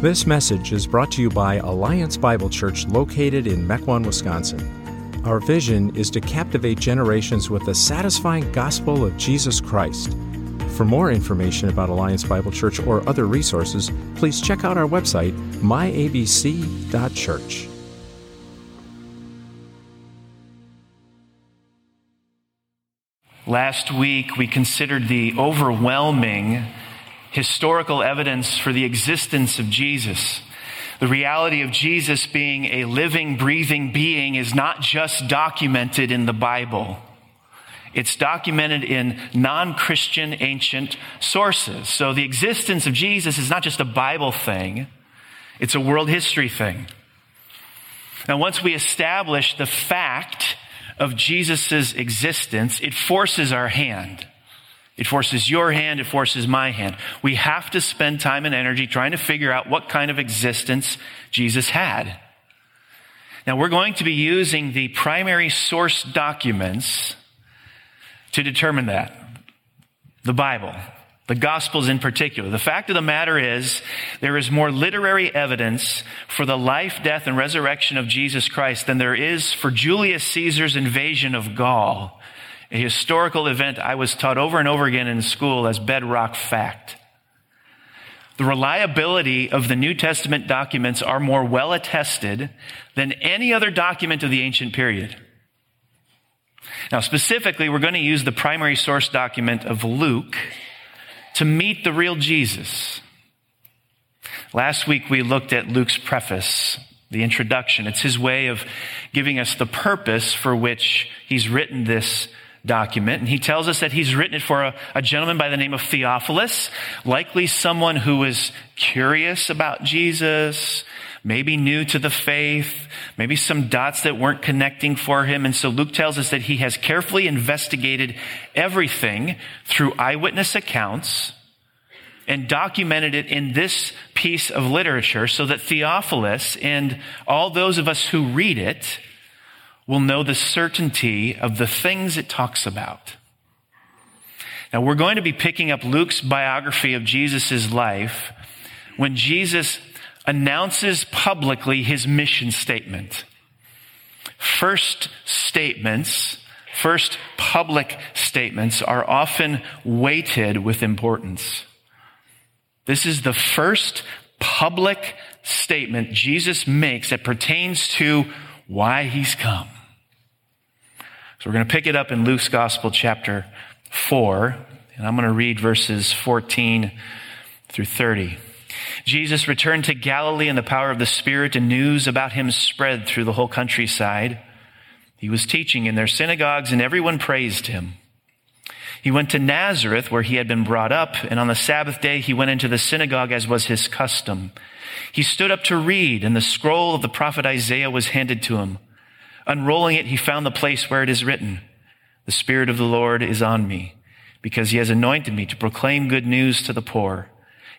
This message is brought to you by Alliance Bible Church located in Mequon, Wisconsin. Our vision is to captivate generations with the satisfying gospel of Jesus Christ. For more information about Alliance Bible Church or other resources, please check out our website, myabc.church. Last week, we considered the overwhelming historical evidence for the existence of Jesus. The reality of Jesus being a living, breathing being is not just documented in the Bible. It's documented in non Christian ancient sources. So the existence of Jesus is not just a Bible thing, it's a world history thing. Now, once we establish the fact of Jesus' existence, it forces our hand. It forces your hand, it forces my hand. We have to spend time and energy trying to figure out what kind of existence Jesus had. Now, we're going to be using the primary source documents to determine that. The Bible, the Gospels in particular. The fact of the matter is, there is more literary evidence for the life, death, and resurrection of Jesus Christ than there is for Julius Caesar's invasion of Gaul a historical event I was taught over and over again in school as bedrock fact. The reliability of the New Testament documents are more well attested than any other document of the ancient period. Now, specifically, we're going to use the primary source document of Luke to meet the real Jesus. Last week, we looked at Luke's preface, the introduction. It's his way of giving us the purpose for which he's written this document. And he tells us that he's written it for a, a, gentleman by the name of Theophilus, likely someone who was curious about Jesus, maybe new to the faith, maybe some dots that weren't connecting for him. And so Luke tells us that he has carefully investigated everything through eyewitness accounts and documented it in this piece of literature so that Theophilus and all those of us who read it will know the certainty of the things it talks about. Now, we're going to be picking up Luke's biography of Jesus' life when Jesus announces publicly his mission statement. First statements, first public statements are often weighted with importance. This is the first public statement Jesus makes that pertains to why he's come. So we're going to pick it up in Luke's Gospel, chapter 4, and I'm going to read verses 14 through 30. Jesus returned to Galilee in the power of the Spirit, and news about him spread through the whole countryside. He was teaching in their synagogues, and everyone praised him. He went to Nazareth, where he had been brought up, and on the Sabbath day he went into the synagogue as was his custom. He stood up to read, and the scroll of the prophet Isaiah was handed to him. Unrolling it, he found the place where it is written, The Spirit of the Lord is on me, because he has anointed me to proclaim good news to the poor.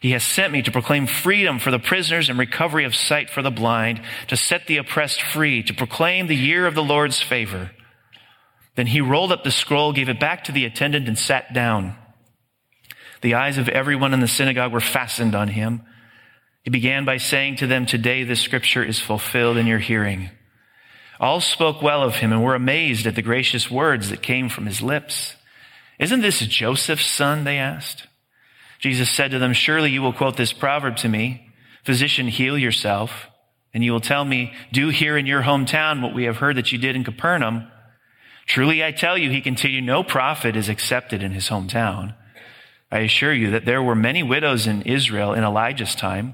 He has sent me to proclaim freedom for the prisoners and recovery of sight for the blind, to set the oppressed free, to proclaim the year of the Lord's favor. Then he rolled up the scroll, gave it back to the attendant, and sat down. The eyes of everyone in the synagogue were fastened on him. He began by saying to them, Today this scripture is fulfilled in your hearing. All spoke well of him and were amazed at the gracious words that came from his lips. Isn't this Joseph's son? They asked. Jesus said to them, Surely you will quote this proverb to me Physician, heal yourself. And you will tell me, Do here in your hometown what we have heard that you did in Capernaum. Truly I tell you, he continued, no prophet is accepted in his hometown. I assure you that there were many widows in Israel in Elijah's time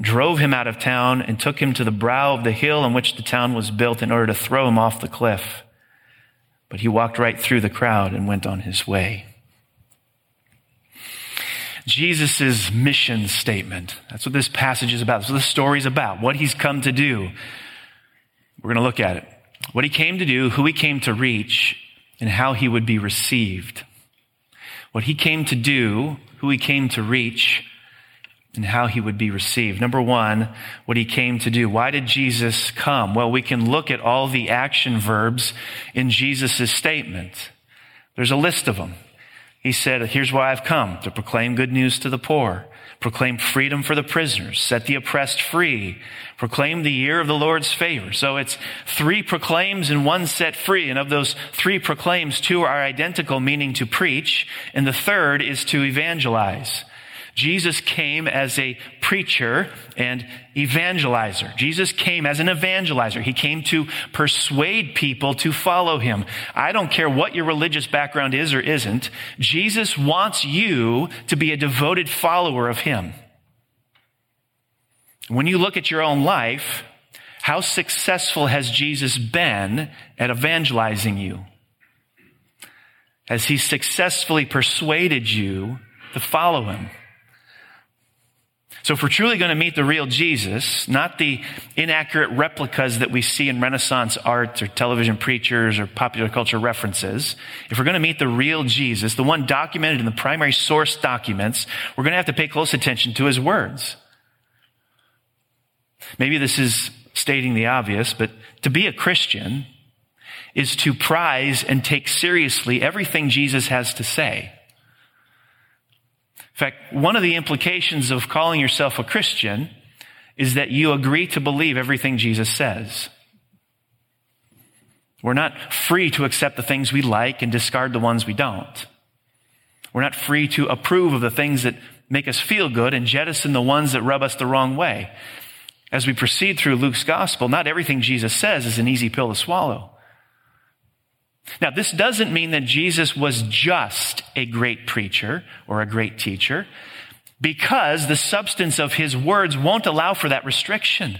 drove him out of town, and took him to the brow of the hill on which the town was built in order to throw him off the cliff. But he walked right through the crowd and went on his way. Jesus' mission statement. That's what this passage is about. That's what the story is about. What he's come to do. We're going to look at it. what he came to do, who he came to reach, and how he would be received. What he came to do, who he came to reach, and how he would be received. Number one, what he came to do. Why did Jesus come? Well, we can look at all the action verbs in Jesus' statement. There's a list of them. He said, here's why I've come, to proclaim good news to the poor, proclaim freedom for the prisoners, set the oppressed free, proclaim the year of the Lord's favor. So it's three proclaims and one set free. And of those three proclaims, two are identical, meaning to preach, and the third is to evangelize. Jesus came as a preacher and evangelizer. Jesus came as an evangelizer. He came to persuade people to follow him. I don't care what your religious background is or isn't. Jesus wants you to be a devoted follower of him. When you look at your own life, how successful has Jesus been at evangelizing you? Has he successfully persuaded you to follow him? So if we're truly going to meet the real Jesus, not the inaccurate replicas that we see in Renaissance art or television preachers or popular culture references, if we're going to meet the real Jesus, the one documented in the primary source documents, we're going to have to pay close attention to his words. Maybe this is stating the obvious, but to be a Christian is to prize and take seriously everything Jesus has to say. In fact, one of the implications of calling yourself a Christian is that you agree to believe everything Jesus says. We're not free to accept the things we like and discard the ones we don't. We're not free to approve of the things that make us feel good and jettison the ones that rub us the wrong way. As we proceed through Luke's gospel, not everything Jesus says is an easy pill to swallow. Now, this doesn't mean that Jesus was just a great preacher or a great teacher, because the substance of his words won't allow for that restriction.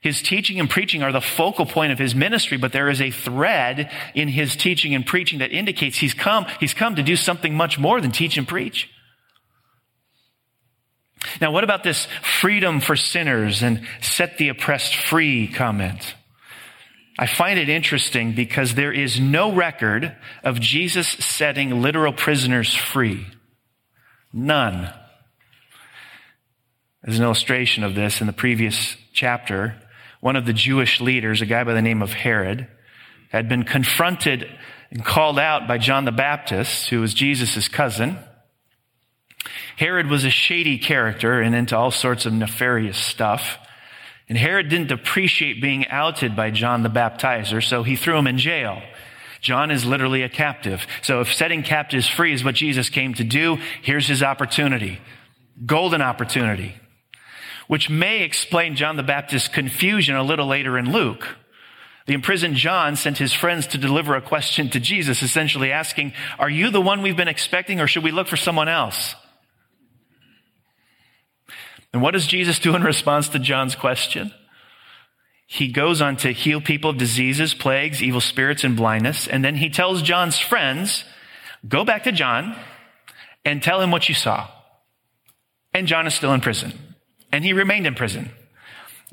His teaching and preaching are the focal point of his ministry, but there is a thread in his teaching and preaching that indicates he's come, he's come to do something much more than teach and preach. Now, what about this freedom for sinners and set the oppressed free comment? I find it interesting because there is no record of Jesus setting literal prisoners free. None. As an illustration of this, in the previous chapter, one of the Jewish leaders, a guy by the name of Herod, had been confronted and called out by John the Baptist, who was Jesus' cousin. Herod was a shady character and into all sorts of nefarious stuff. And Herod didn't appreciate being outed by John the Baptizer, so he threw him in jail. John is literally a captive. So if setting captives free is what Jesus came to do, here's his opportunity. Golden opportunity. Which may explain John the Baptist's confusion a little later in Luke. The imprisoned John sent his friends to deliver a question to Jesus, essentially asking, Are you the one we've been expecting, or should we look for someone else? And what does Jesus do in response to John's question? He goes on to heal people of diseases, plagues, evil spirits, and blindness. And then he tells John's friends, go back to John and tell him what you saw. And John is still in prison. And he remained in prison.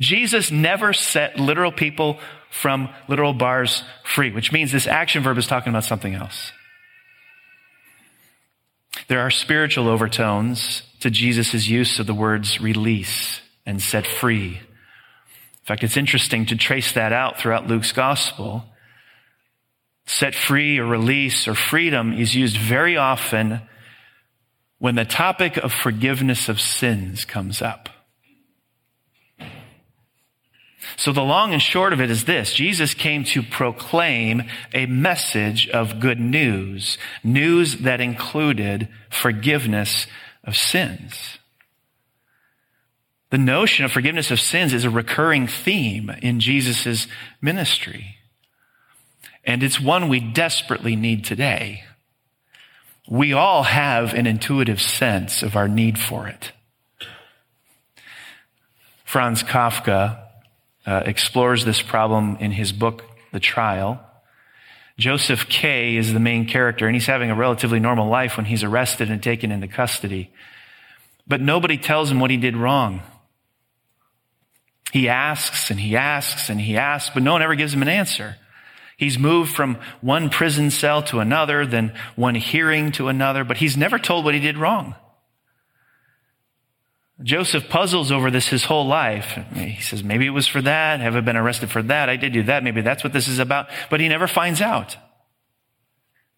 Jesus never set literal people from literal bars free, which means this action verb is talking about something else. There are spiritual overtones to Jesus' use of the words release and set free. In fact, it's interesting to trace that out throughout Luke's gospel. Set free or release or freedom is used very often when the topic of forgiveness of sins comes up. So the long and short of it is this. Jesus came to proclaim a message of good news, news that included forgiveness of sins. The notion of forgiveness of sins is a recurring theme in Jesus' ministry. And it's one we desperately need today. We all have an intuitive sense of our need for it. Franz Kafka uh, explores this problem in his book, The Trial. Joseph K. is the main character, and he's having a relatively normal life when he's arrested and taken into custody. But nobody tells him what he did wrong. He asks and he asks and he asks, but no one ever gives him an answer. He's moved from one prison cell to another, then one hearing to another, but he's never told what he did wrong. Joseph puzzles over this his whole life. He says, maybe it was for that. Have I been arrested for that? I did do that. Maybe that's what this is about. But he never finds out.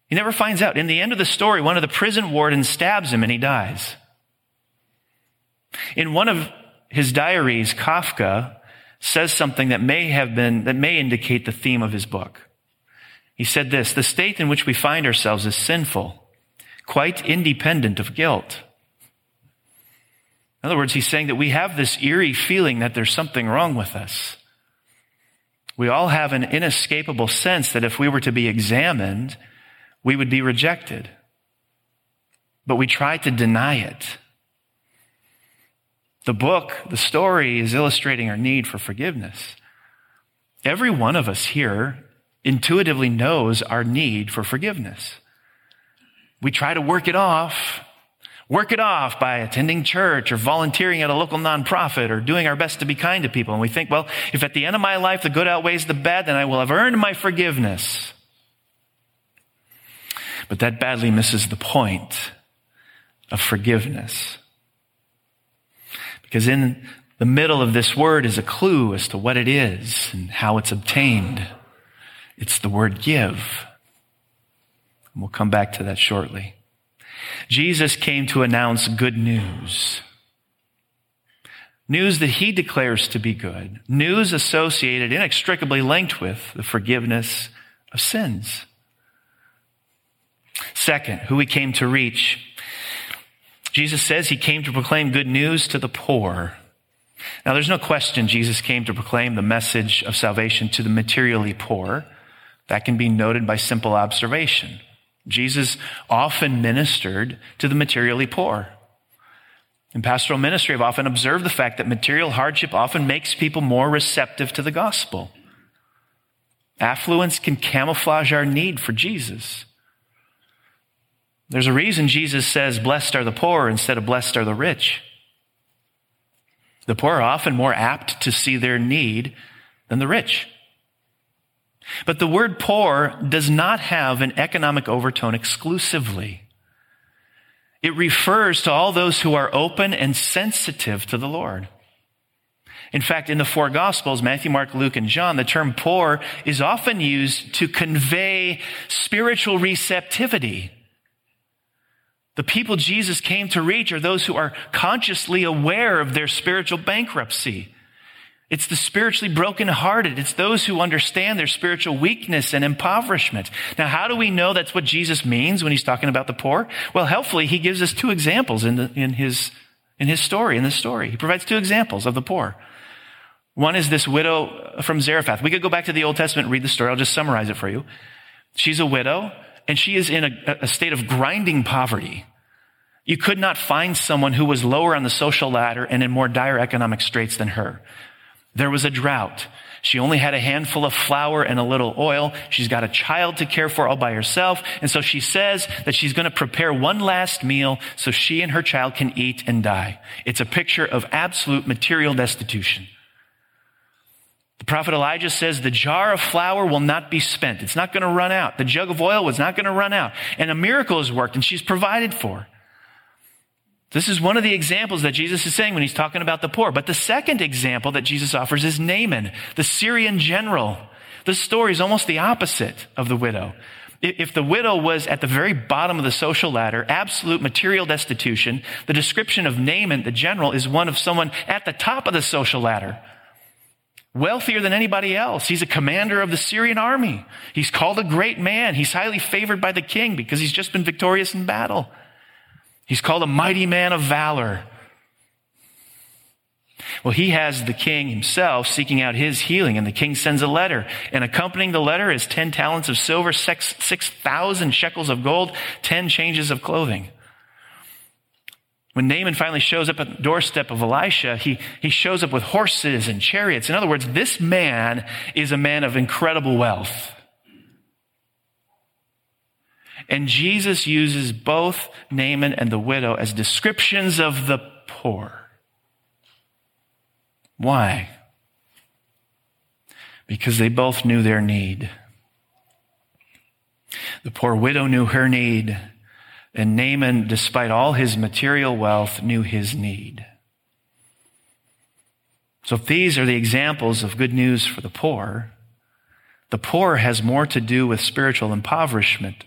He never finds out. In the end of the story, one of the prison wardens stabs him and he dies. In one of his diaries, Kafka says something that may have been, that may indicate the theme of his book. He said this, the state in which we find ourselves is sinful, quite independent of guilt. In other words, he's saying that we have this eerie feeling that there's something wrong with us. We all have an inescapable sense that if we were to be examined, we would be rejected. But we try to deny it. The book, the story is illustrating our need for forgiveness. Every one of us here intuitively knows our need for forgiveness. We try to work it off, work it off by attending church or volunteering at a local nonprofit or doing our best to be kind to people. And we think, well, if at the end of my life the good outweighs the bad, then I will have earned my forgiveness. But that badly misses the point of forgiveness. Because in the middle of this word is a clue as to what it is and how it's obtained. It's the word give. And we'll come back to that shortly. Jesus came to announce good news. News that he declares to be good. News associated, inextricably linked with the forgiveness of sins. Second, who he came to reach Jesus says he came to proclaim good news to the poor. Now, there's no question Jesus came to proclaim the message of salvation to the materially poor. That can be noted by simple observation. Jesus often ministered to the materially poor. In pastoral ministry, I've often observed the fact that material hardship often makes people more receptive to the gospel. Affluence can camouflage our need for Jesus. There's a reason Jesus says, blessed are the poor instead of blessed are the rich. The poor are often more apt to see their need than the rich. But the word poor does not have an economic overtone exclusively. It refers to all those who are open and sensitive to the Lord. In fact, in the four Gospels, Matthew, Mark, Luke, and John, the term poor is often used to convey spiritual receptivity the people Jesus came to reach are those who are consciously aware of their spiritual bankruptcy. It's the spiritually brokenhearted. It's those who understand their spiritual weakness and impoverishment. Now, how do we know that's what Jesus means when he's talking about the poor? Well, helpfully, he gives us two examples in, the, in his, in his story, in the story. He provides two examples of the poor. One is this widow from Zarephath. We could go back to the Old Testament and read the story. I'll just summarize it for you. She's a widow and she is in a, a state of grinding poverty. You could not find someone who was lower on the social ladder and in more dire economic straits than her. There was a drought. She only had a handful of flour and a little oil. She's got a child to care for all by herself. And so she says that she's going to prepare one last meal so she and her child can eat and die. It's a picture of absolute material destitution. The prophet Elijah says the jar of flour will not be spent. It's not going to run out. The jug of oil was not going to run out. And a miracle has worked and she's provided for. This is one of the examples that Jesus is saying when he's talking about the poor. But the second example that Jesus offers is Naaman, the Syrian general. The story is almost the opposite of the widow. If the widow was at the very bottom of the social ladder, absolute material destitution, the description of Naaman, the general, is one of someone at the top of the social ladder wealthier than anybody else. He's a commander of the Syrian army. He's called a great man. He's highly favored by the king because he's just been victorious in battle. He's called a mighty man of valor. Well, he has the king himself seeking out his healing, and the king sends a letter. And accompanying the letter is 10 talents of silver, 6,000 shekels of gold, 10 changes of clothing. When Naaman finally shows up at the doorstep of Elisha, he, he shows up with horses and chariots. In other words, this man is a man of incredible wealth. And Jesus uses both Naaman and the widow as descriptions of the poor. Why? because they both knew their need. The poor widow knew her need, and Naaman, despite all his material wealth, knew his need. So if these are the examples of good news for the poor, the poor has more to do with spiritual impoverishment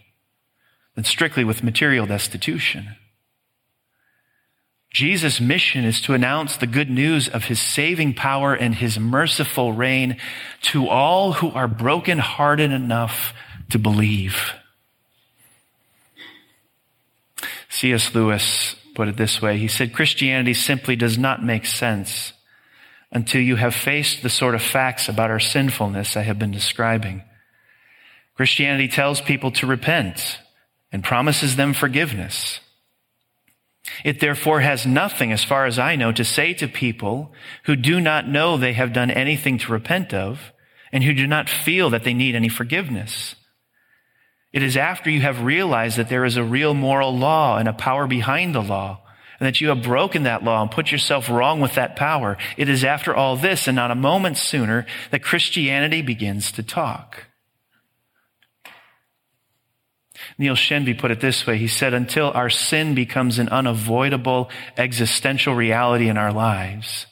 than strictly with material destitution. Jesus' mission is to announce the good news of his saving power and his merciful reign to all who are brokenhearted enough to believe. C.S. Lewis put it this way. He said, Christianity simply does not make sense until you have faced the sort of facts about our sinfulness I have been describing. Christianity tells people to repent and promises them forgiveness. It therefore has nothing, as far as I know, to say to people who do not know they have done anything to repent of and who do not feel that they need any forgiveness. It is after you have realized that there is a real moral law and a power behind the law and that you have broken that law and put yourself wrong with that power. It is after all this and not a moment sooner that Christianity begins to talk. Neil Shenvi put it this way. He said, until our sin becomes an unavoidable existential reality in our lives,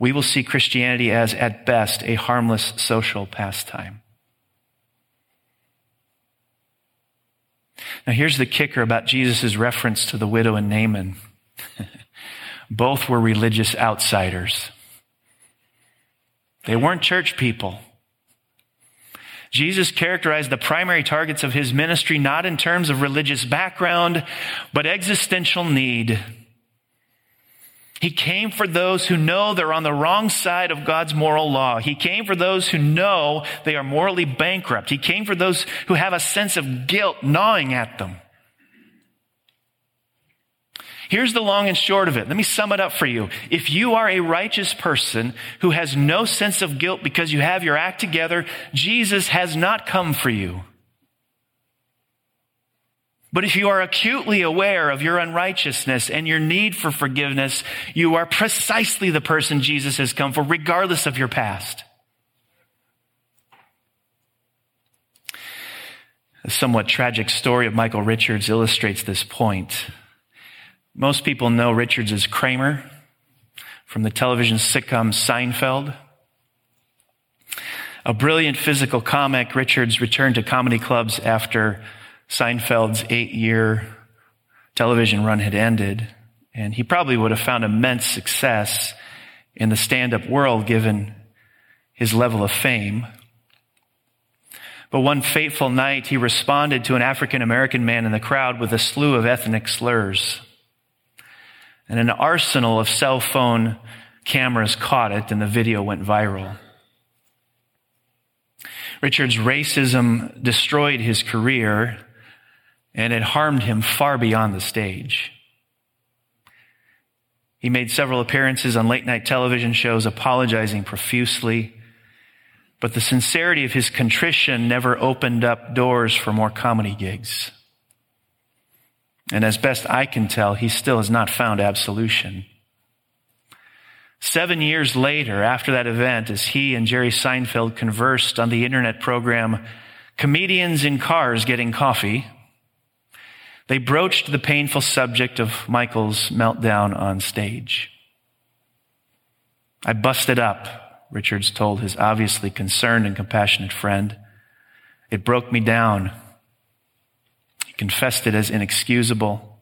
we will see Christianity as, at best, a harmless social pastime. Now, here's the kicker about Jesus' reference to the widow and Naaman. Both were religious outsiders. They weren't church people. Jesus characterized the primary targets of his ministry not in terms of religious background, but existential need. He came for those who know they're on the wrong side of God's moral law. He came for those who know they are morally bankrupt. He came for those who have a sense of guilt gnawing at them. Here's the long and short of it. Let me sum it up for you. If you are a righteous person who has no sense of guilt because you have your act together, Jesus has not come for you. But if you are acutely aware of your unrighteousness and your need for forgiveness, you are precisely the person Jesus has come for, regardless of your past. A somewhat tragic story of Michael Richards illustrates this point. Most people know Richards as Kramer from the television sitcom Seinfeld. A brilliant physical comic, Richards returned to comedy clubs after Seinfeld's eight year television run had ended. And he probably would have found immense success in the stand up world given his level of fame. But one fateful night, he responded to an African American man in the crowd with a slew of ethnic slurs. And an arsenal of cell phone cameras caught it, and the video went viral. Richards' racism destroyed his career, and it harmed him far beyond the stage. He made several appearances on late night television shows apologizing profusely, but the sincerity of his contrition never opened up doors for more comedy gigs. And as best I can tell, he still has not found absolution. Seven years later, after that event, as he and Jerry Seinfeld conversed on the internet program Comedians in Cars Getting Coffee, they broached the painful subject of Michael's meltdown on stage. I busted up, Richards told his obviously concerned and compassionate friend. It broke me down confessed it as inexcusable.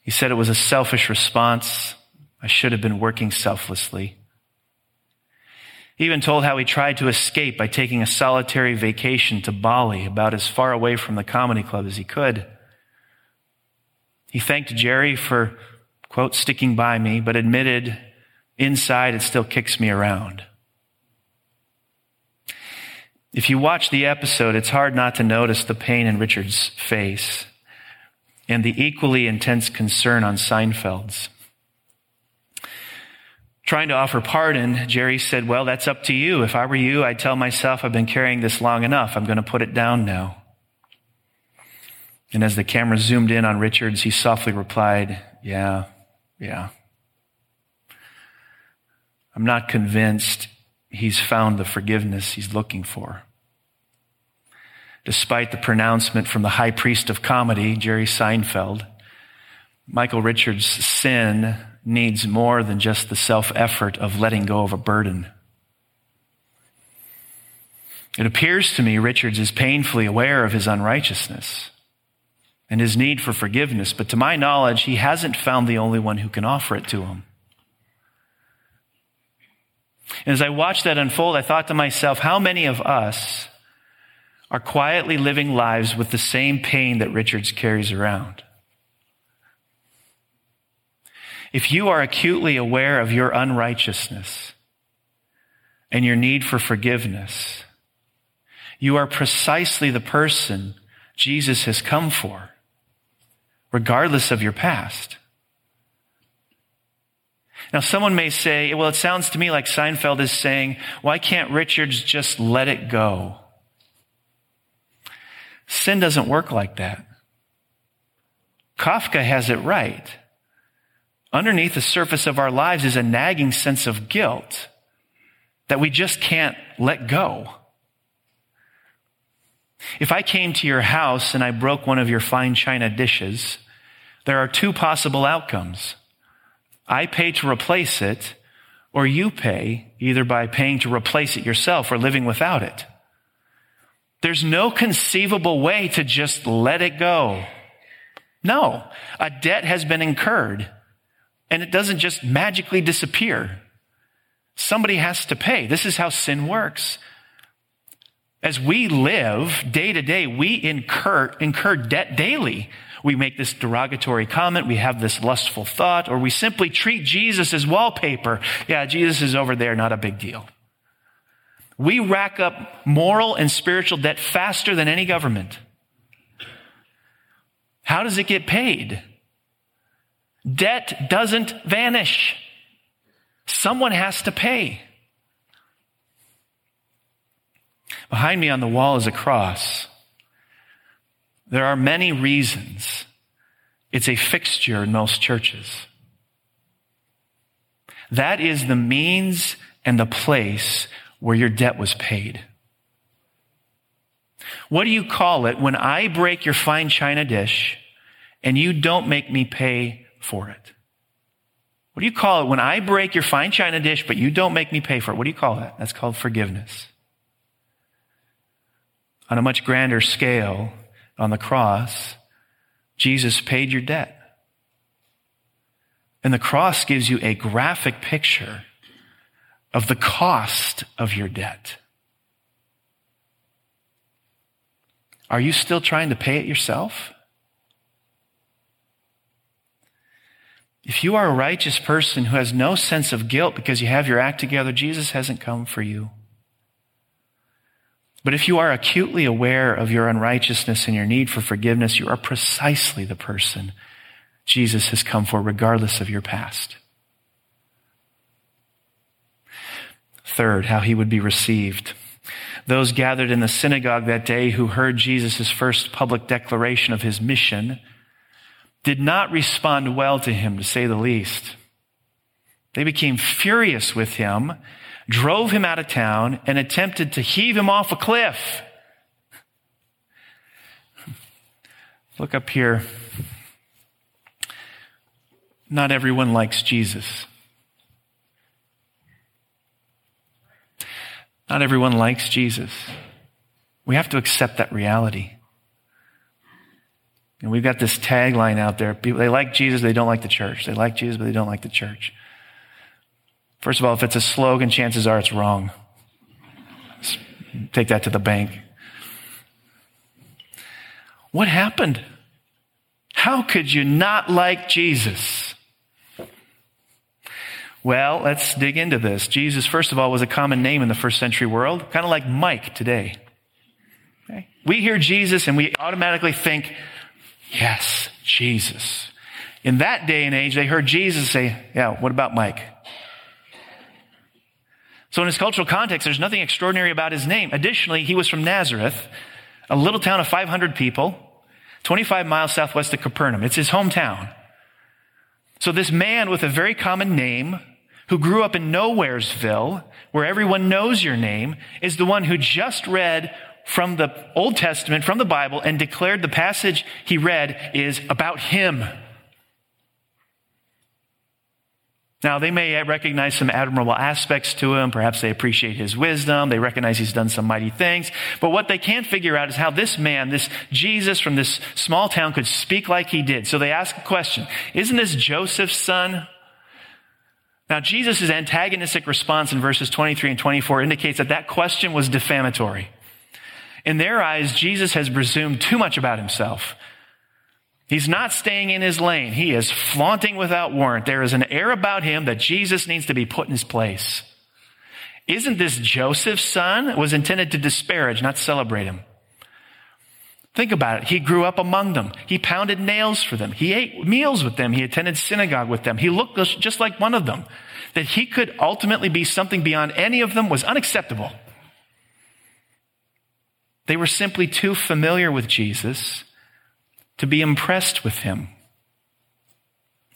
He said it was a selfish response. I should have been working selflessly. He even told how he tried to escape by taking a solitary vacation to Bali, about as far away from the comedy club as he could. He thanked Jerry for, quote, sticking by me, but admitted inside it still kicks me around. If you watch the episode, it's hard not to notice the pain in Richards' face and the equally intense concern on Seinfeld's. Trying to offer pardon, Jerry said, Well, that's up to you. If I were you, I'd tell myself I've been carrying this long enough. I'm going to put it down now. And as the camera zoomed in on Richards, he softly replied, Yeah, yeah. I'm not convinced he's found the forgiveness he's looking for. Despite the pronouncement from the high priest of comedy, Jerry Seinfeld, Michael Richards' sin needs more than just the self effort of letting go of a burden. It appears to me Richards is painfully aware of his unrighteousness and his need for forgiveness, but to my knowledge, he hasn't found the only one who can offer it to him. And as I watched that unfold, I thought to myself, how many of us are quietly living lives with the same pain that Richards carries around? If you are acutely aware of your unrighteousness and your need for forgiveness, you are precisely the person Jesus has come for, regardless of your past. Now, someone may say, well, it sounds to me like Seinfeld is saying, why can't Richards just let it go? Sin doesn't work like that. Kafka has it right. Underneath the surface of our lives is a nagging sense of guilt that we just can't let go. If I came to your house and I broke one of your fine china dishes, there are two possible outcomes. I pay to replace it, or you pay either by paying to replace it yourself or living without it. There's no conceivable way to just let it go. No, a debt has been incurred and it doesn't just magically disappear. Somebody has to pay. This is how sin works. As we live day to day, we incur, incur debt daily. We make this derogatory comment, we have this lustful thought, or we simply treat Jesus as wallpaper. Yeah, Jesus is over there, not a big deal. We rack up moral and spiritual debt faster than any government. How does it get paid? Debt doesn't vanish. Someone has to pay. Behind me on the wall is a cross. There are many reasons it's a fixture in most churches. That is the means and the place where your debt was paid. What do you call it when I break your fine china dish and you don't make me pay for it? What do you call it when I break your fine china dish but you don't make me pay for it? What do you call that? That's called forgiveness. On a much grander scale, on the cross, Jesus paid your debt. And the cross gives you a graphic picture of the cost of your debt. Are you still trying to pay it yourself? If you are a righteous person who has no sense of guilt because you have your act together, Jesus hasn't come for you. But if you are acutely aware of your unrighteousness and your need for forgiveness, you are precisely the person Jesus has come for, regardless of your past. Third, how he would be received. Those gathered in the synagogue that day who heard Jesus' first public declaration of his mission did not respond well to him, to say the least. They became furious with him drove him out of town, and attempted to heave him off a cliff. Look up here. Not everyone likes Jesus. Not everyone likes Jesus. We have to accept that reality. And we've got this tagline out there. People, they like Jesus, they don't like the church. They like Jesus, but they don't like the church. First of all, if it's a slogan, chances are it's wrong. Take that to the bank. What happened? How could you not like Jesus? Well, let's dig into this. Jesus, first of all, was a common name in the first century world, kind of like Mike today. Okay? We hear Jesus and we automatically think, yes, Jesus. In that day and age, they heard Jesus say, yeah, what about Mike? So in his cultural context, there's nothing extraordinary about his name. Additionally, he was from Nazareth, a little town of 500 people, 25 miles southwest of Capernaum. It's his hometown. So this man with a very common name, who grew up in Nowheresville, where everyone knows your name, is the one who just read from the Old Testament, from the Bible, and declared the passage he read is about him. Now, they may recognize some admirable aspects to him. Perhaps they appreciate his wisdom. They recognize he's done some mighty things. But what they can't figure out is how this man, this Jesus from this small town could speak like he did. So they ask a question. Isn't this Joseph's son? Now, Jesus' antagonistic response in verses 23 and 24 indicates that that question was defamatory. In their eyes, Jesus has presumed too much about himself. He's not staying in his lane. He is flaunting without warrant. There is an air about him that Jesus needs to be put in his place. Isn't this Joseph's son? It was intended to disparage, not celebrate him. Think about it. He grew up among them. He pounded nails for them. He ate meals with them. He attended synagogue with them. He looked just like one of them. That he could ultimately be something beyond any of them was unacceptable. They were simply too familiar with Jesus to be impressed with him.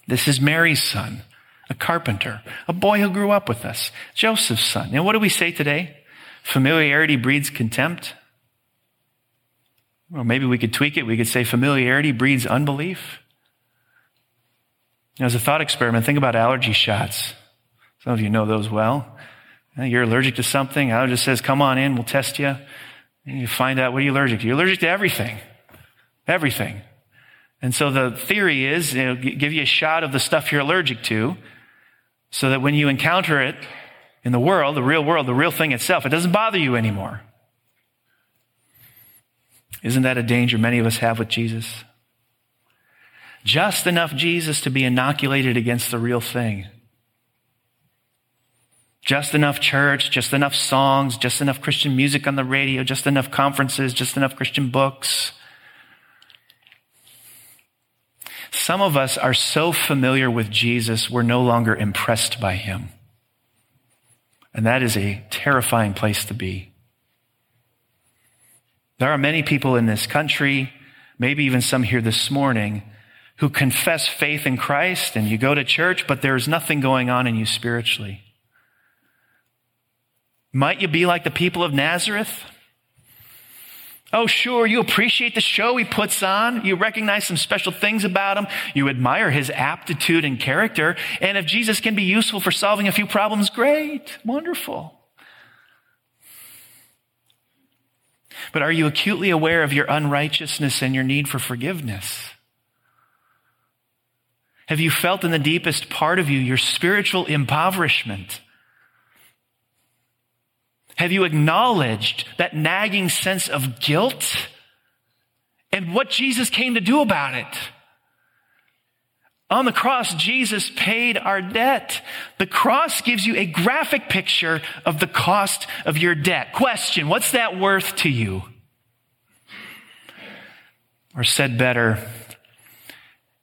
This is Mary's son, a carpenter, a boy who grew up with us, Joseph's son. And what do we say today? Familiarity breeds contempt. Well, maybe we could tweak it. We could say familiarity breeds unbelief. As a thought experiment, think about allergy shots. Some of you know those well. You're allergic to something. Allergist says, come on in, we'll test you. And you find out what are you allergic to? You're allergic to everything. Everything. And so the theory is, you know, give you a shot of the stuff you're allergic to so that when you encounter it in the world, the real world, the real thing itself, it doesn't bother you anymore. Isn't that a danger many of us have with Jesus? Just enough Jesus to be inoculated against the real thing. Just enough church, just enough songs, just enough Christian music on the radio, just enough conferences, just enough Christian books. Some of us are so familiar with Jesus, we're no longer impressed by him. And that is a terrifying place to be. There are many people in this country, maybe even some here this morning, who confess faith in Christ and you go to church, but there's nothing going on in you spiritually. Might you be like the people of Nazareth? Oh, sure, you appreciate the show he puts on. You recognize some special things about him. You admire his aptitude and character. And if Jesus can be useful for solving a few problems, great, wonderful. But are you acutely aware of your unrighteousness and your need for forgiveness? Have you felt in the deepest part of you your spiritual impoverishment? Have you acknowledged that nagging sense of guilt and what Jesus came to do about it? On the cross, Jesus paid our debt. The cross gives you a graphic picture of the cost of your debt. Question, what's that worth to you? Or said better,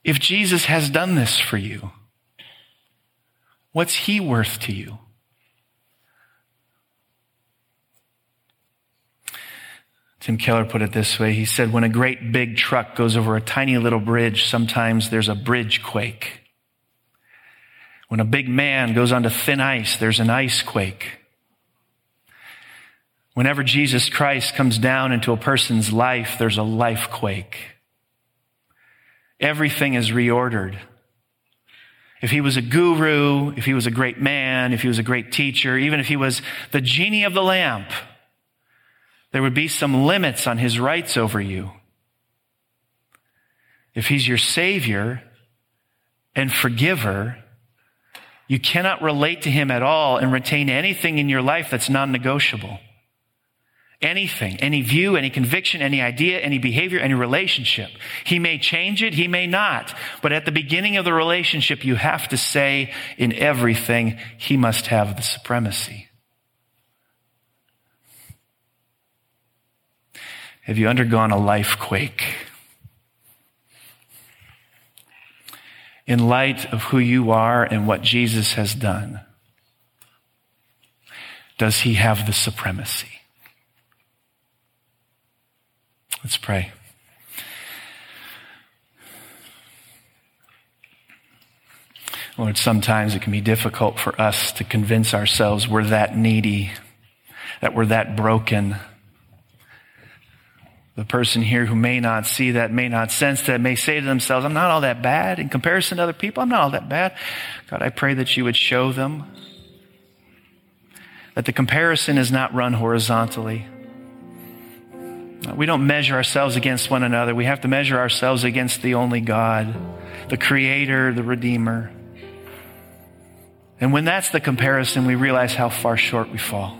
if Jesus has done this for you, what's he worth to you? Tim Keller put it this way. He said, when a great big truck goes over a tiny little bridge, sometimes there's a bridge quake. When a big man goes onto thin ice, there's an ice quake. Whenever Jesus Christ comes down into a person's life, there's a life quake. Everything is reordered. If he was a guru, if he was a great man, if he was a great teacher, even if he was the genie of the lamp, there would be some limits on his rights over you. If he's your savior and forgiver, you cannot relate to him at all and retain anything in your life that's non negotiable. Anything, any view, any conviction, any idea, any behavior, any relationship. He may change it, he may not. But at the beginning of the relationship, you have to say in everything, he must have the supremacy. Have you undergone a life quake? In light of who you are and what Jesus has done, does he have the supremacy? Let's pray. Lord, sometimes it can be difficult for us to convince ourselves we're that needy, that we're that broken. The person here who may not see that, may not sense that, may say to themselves, I'm not all that bad in comparison to other people. I'm not all that bad. God, I pray that you would show them that the comparison is not run horizontally. We don't measure ourselves against one another. We have to measure ourselves against the only God, the Creator, the Redeemer. And when that's the comparison, we realize how far short we fall.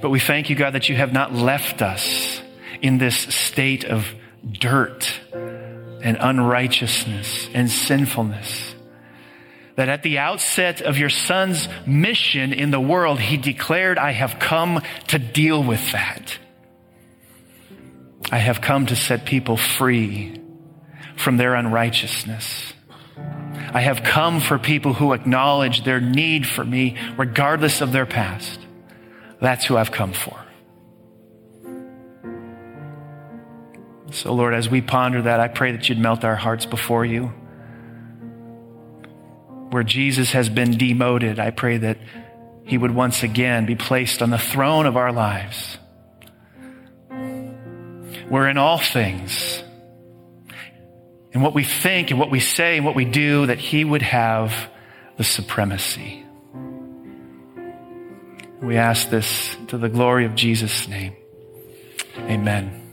But we thank you, God, that you have not left us in this state of dirt and unrighteousness and sinfulness. That at the outset of your son's mission in the world, he declared, I have come to deal with that. I have come to set people free from their unrighteousness. I have come for people who acknowledge their need for me, regardless of their past. That's who I've come for. So, Lord, as we ponder that, I pray that you'd melt our hearts before you. Where Jesus has been demoted, I pray that he would once again be placed on the throne of our lives. Where in all things, in what we think and what we say and what we do, that he would have the supremacy. We ask this to the glory of Jesus' name. Amen.